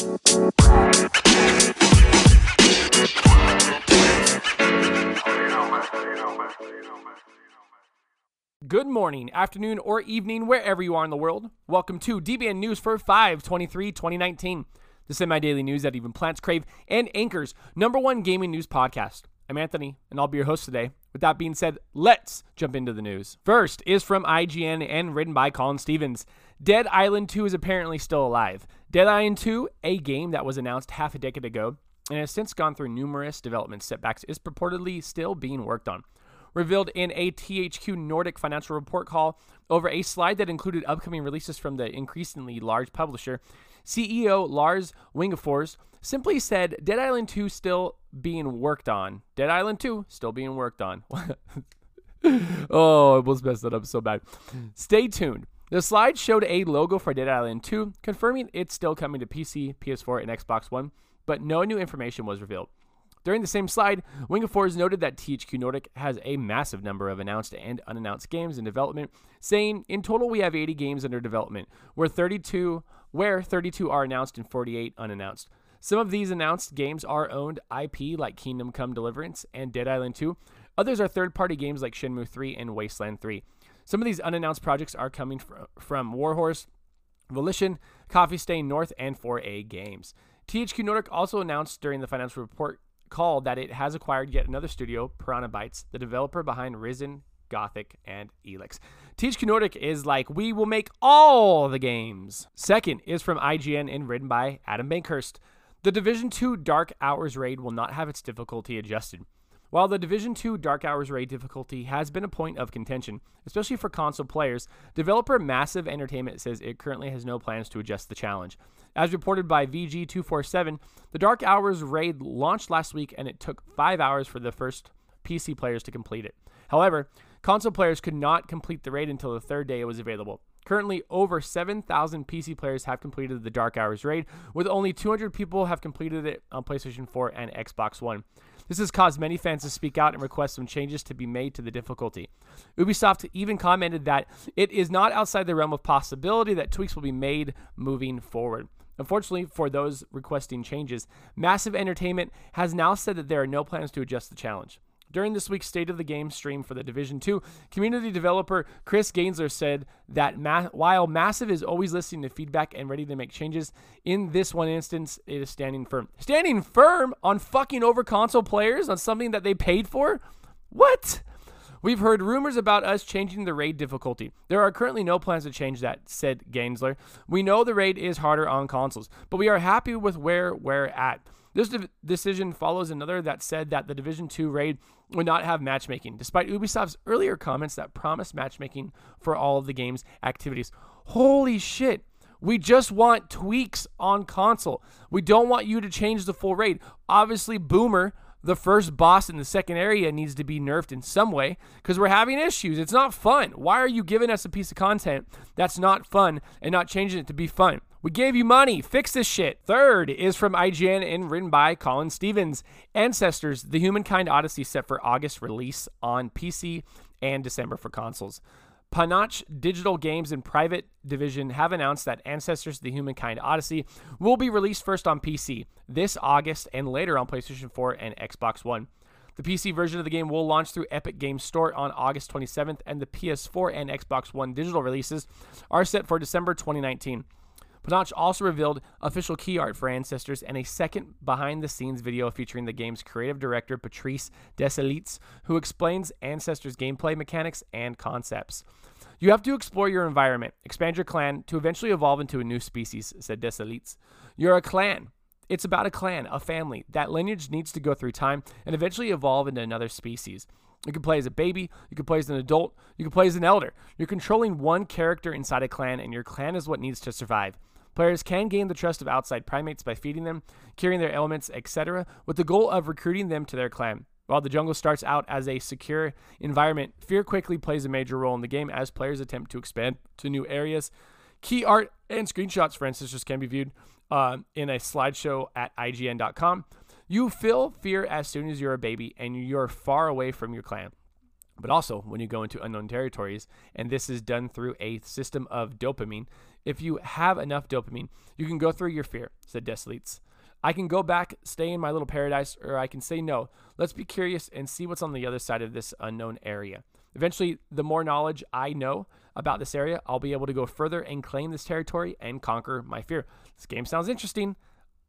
Good morning, afternoon, or evening, wherever you are in the world. Welcome to DBN News for 5 23 2019. The semi daily news that even plants crave and anchors number one gaming news podcast. I'm Anthony, and I'll be your host today. With that being said, let's jump into the news. First is from IGN and written by Colin Stevens. Dead Island 2 is apparently still alive. Dead Island 2, a game that was announced half a decade ago and has since gone through numerous development setbacks, is purportedly still being worked on revealed in a THQ Nordic financial report call over a slide that included upcoming releases from the increasingly large publisher. CEO Lars Wingefors simply said Dead Island 2 still being worked on. Dead Island 2 still being worked on. oh, I almost messed that up so bad. Stay tuned. The slide showed a logo for Dead Island 2, confirming it's still coming to PC, PS4, and Xbox One, but no new information was revealed. During the same slide, Wingefors noted that THQ Nordic has a massive number of announced and unannounced games in development, saying, "In total, we have 80 games under development, where 32 where 32 are announced and 48 unannounced. Some of these announced games are owned IP like Kingdom Come Deliverance and Dead Island 2. Others are third-party games like Shenmue 3 and Wasteland 3. Some of these unannounced projects are coming fr- from Warhorse, Volition, Coffee Stain North, and 4A Games. THQ Nordic also announced during the financial report call that it has acquired yet another studio, Piranha Bytes, the developer behind Risen, Gothic, and Elex. THQ Nordic is like, we will make all the games. Second is from IGN and written by Adam Bankhurst. The Division 2 Dark Hours raid will not have its difficulty adjusted. While the Division 2 Dark Hours raid difficulty has been a point of contention, especially for console players, developer Massive Entertainment says it currently has no plans to adjust the challenge. As reported by VG247, the Dark Hours raid launched last week and it took 5 hours for the first PC players to complete it. However, console players could not complete the raid until the third day it was available. Currently, over 7,000 PC players have completed the Dark Hours raid, with only 200 people have completed it on PlayStation 4 and Xbox One. This has caused many fans to speak out and request some changes to be made to the difficulty. Ubisoft even commented that it is not outside the realm of possibility that tweaks will be made moving forward. Unfortunately, for those requesting changes, Massive Entertainment has now said that there are no plans to adjust the challenge. During this week's State of the Game stream for the Division 2, community developer Chris Gansler said that ma- while Massive is always listening to feedback and ready to make changes, in this one instance, it is standing firm. Standing firm on fucking over console players on something that they paid for? What? We've heard rumors about us changing the raid difficulty. There are currently no plans to change that, said Gansler. We know the raid is harder on consoles, but we are happy with where we're at. This de- decision follows another that said that the Division 2 raid would not have matchmaking, despite Ubisoft's earlier comments that promised matchmaking for all of the game's activities. Holy shit! We just want tweaks on console. We don't want you to change the full raid. Obviously, Boomer, the first boss in the second area, needs to be nerfed in some way because we're having issues. It's not fun. Why are you giving us a piece of content that's not fun and not changing it to be fun? We gave you money. Fix this shit. Third is from IGN and written by Colin Stevens. Ancestors, The Humankind Odyssey set for August release on PC and December for consoles. Panache Digital Games and Private Division have announced that Ancestors of The Humankind Odyssey will be released first on PC this August and later on PlayStation 4 and Xbox One. The PC version of the game will launch through Epic Games Store on August 27th, and the PS4 and Xbox One digital releases are set for December 2019. Panache also revealed official key art for Ancestors and a second behind the scenes video featuring the game's creative director Patrice Desilets, who explains Ancestors gameplay mechanics and concepts. You have to explore your environment, expand your clan to eventually evolve into a new species, said Desilets. You're a clan. It's about a clan, a family. That lineage needs to go through time and eventually evolve into another species. You can play as a baby, you can play as an adult, you can play as an elder. You're controlling one character inside a clan, and your clan is what needs to survive. Players can gain the trust of outside primates by feeding them, curing their ailments, etc., with the goal of recruiting them to their clan. While the jungle starts out as a secure environment, fear quickly plays a major role in the game as players attempt to expand to new areas. Key art and screenshots for Ancestors can be viewed uh, in a slideshow at IGN.com. You feel fear as soon as you're a baby and you're far away from your clan. But also, when you go into unknown territories, and this is done through a system of dopamine, if you have enough dopamine, you can go through your fear, said Desilets. I can go back, stay in my little paradise, or I can say no. Let's be curious and see what's on the other side of this unknown area. Eventually, the more knowledge I know about this area, I'll be able to go further and claim this territory and conquer my fear. This game sounds interesting.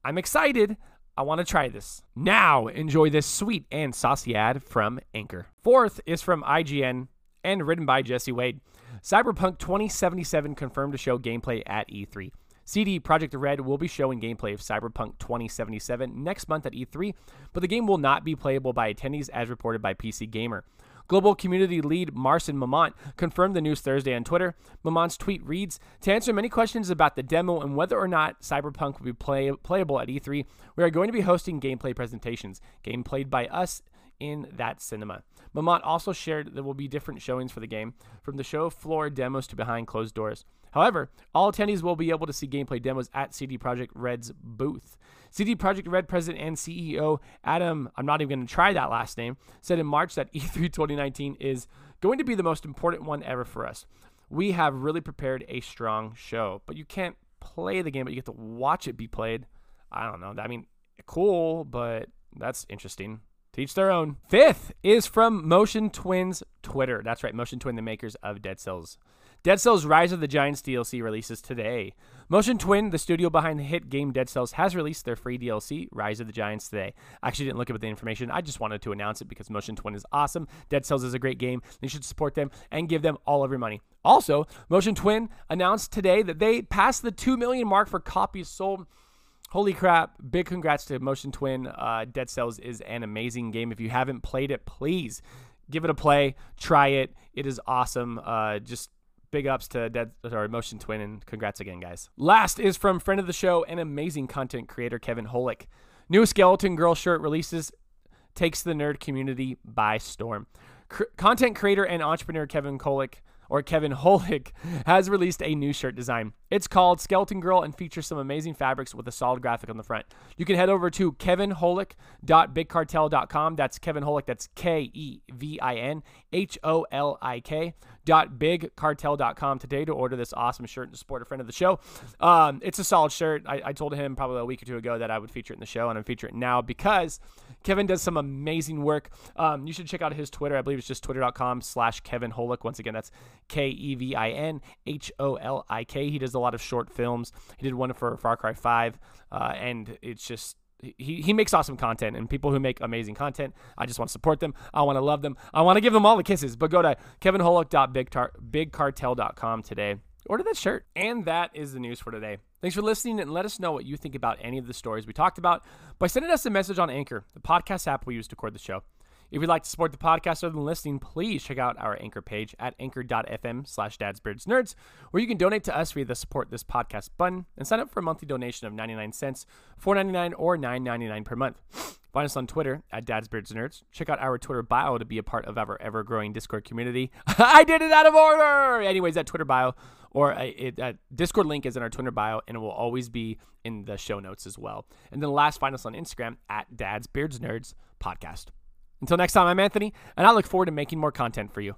I'm excited. I want to try this. Now, enjoy this sweet and saucy ad from Anchor. Fourth is from IGN and written by Jesse Wade. Cyberpunk 2077 confirmed to show gameplay at E3. CD Projekt Red will be showing gameplay of Cyberpunk 2077 next month at E3, but the game will not be playable by attendees as reported by PC Gamer. Global community lead Marcin Momot confirmed the news Thursday on Twitter. Momot's tweet reads To answer many questions about the demo and whether or not Cyberpunk will be play- playable at E3, we are going to be hosting gameplay presentations, game played by us in that cinema. Momot also shared there will be different showings for the game, from the show floor demos to behind closed doors. However, all attendees will be able to see gameplay demos at CD Projekt Red's booth. CD Projekt Red president and CEO Adam, I'm not even going to try that last name, said in March that E3 2019 is going to be the most important one ever for us. We have really prepared a strong show, but you can't play the game, but you get to watch it be played. I don't know. I mean, cool, but that's interesting. Teach their own. Fifth is from Motion Twins Twitter. That's right, Motion Twin, the makers of Dead Cells. Dead Cells Rise of the Giants DLC releases today. Motion Twin, the studio behind the hit game Dead Cells, has released their free DLC, Rise of the Giants, today. I actually didn't look up the information. I just wanted to announce it because Motion Twin is awesome. Dead Cells is a great game. You should support them and give them all of your money. Also, Motion Twin announced today that they passed the 2 million mark for copies sold. Holy crap. Big congrats to Motion Twin. Uh, Dead Cells is an amazing game. If you haven't played it, please give it a play. Try it. It is awesome. Uh, just big ups to Dead or Motion Twin and congrats again, guys. Last is from friend of the show and amazing content creator Kevin Holik. New Skeleton Girl shirt releases takes the nerd community by storm. C- content creator and entrepreneur Kevin Holik or Kevin Holik has released a new shirt design. It's called Skeleton Girl and features some amazing fabrics with a solid graphic on the front. You can head over to kevinholik.bigcartel.com. That's Kevin Holik. That's K E V I N H O L I K dot bigcartel.com today to order this awesome shirt and support a friend of the show. Um, it's a solid shirt. I, I, told him probably a week or two ago that I would feature it in the show, and I'm featuring it now because Kevin does some amazing work. Um, you should check out his Twitter. I believe it's just twitter.com slash Kevin Holik. Once again, that's K E V I N H O L I K. He does a lot of short films. He did one for Far Cry 5, uh, and it's just he, he makes awesome content and people who make amazing content i just want to support them. I want to love them. I want to give them all the kisses. But go to kevinholik.bigcartel.com today. Order that shirt. And that is the news for today. Thanks for listening and let us know what you think about any of the stories we talked about by sending us a message on anchor the podcast app we use to record the show if you'd like to support the podcast other than listening, please check out our anchor page at anchor.fm slash dadsbeardsnerds, where you can donate to us via the support this podcast button and sign up for a monthly donation of 99 cents, 4.99 or 9.99 per month. Find us on Twitter at dadsbeardsnerds. Check out our Twitter bio to be a part of our ever-growing Discord community. I did it out of order! Anyways, that Twitter bio or a, it, a Discord link is in our Twitter bio, and it will always be in the show notes as well. And then last, find us on Instagram at Dad's Beards Nerds Podcast. Until next time, I'm Anthony, and I look forward to making more content for you.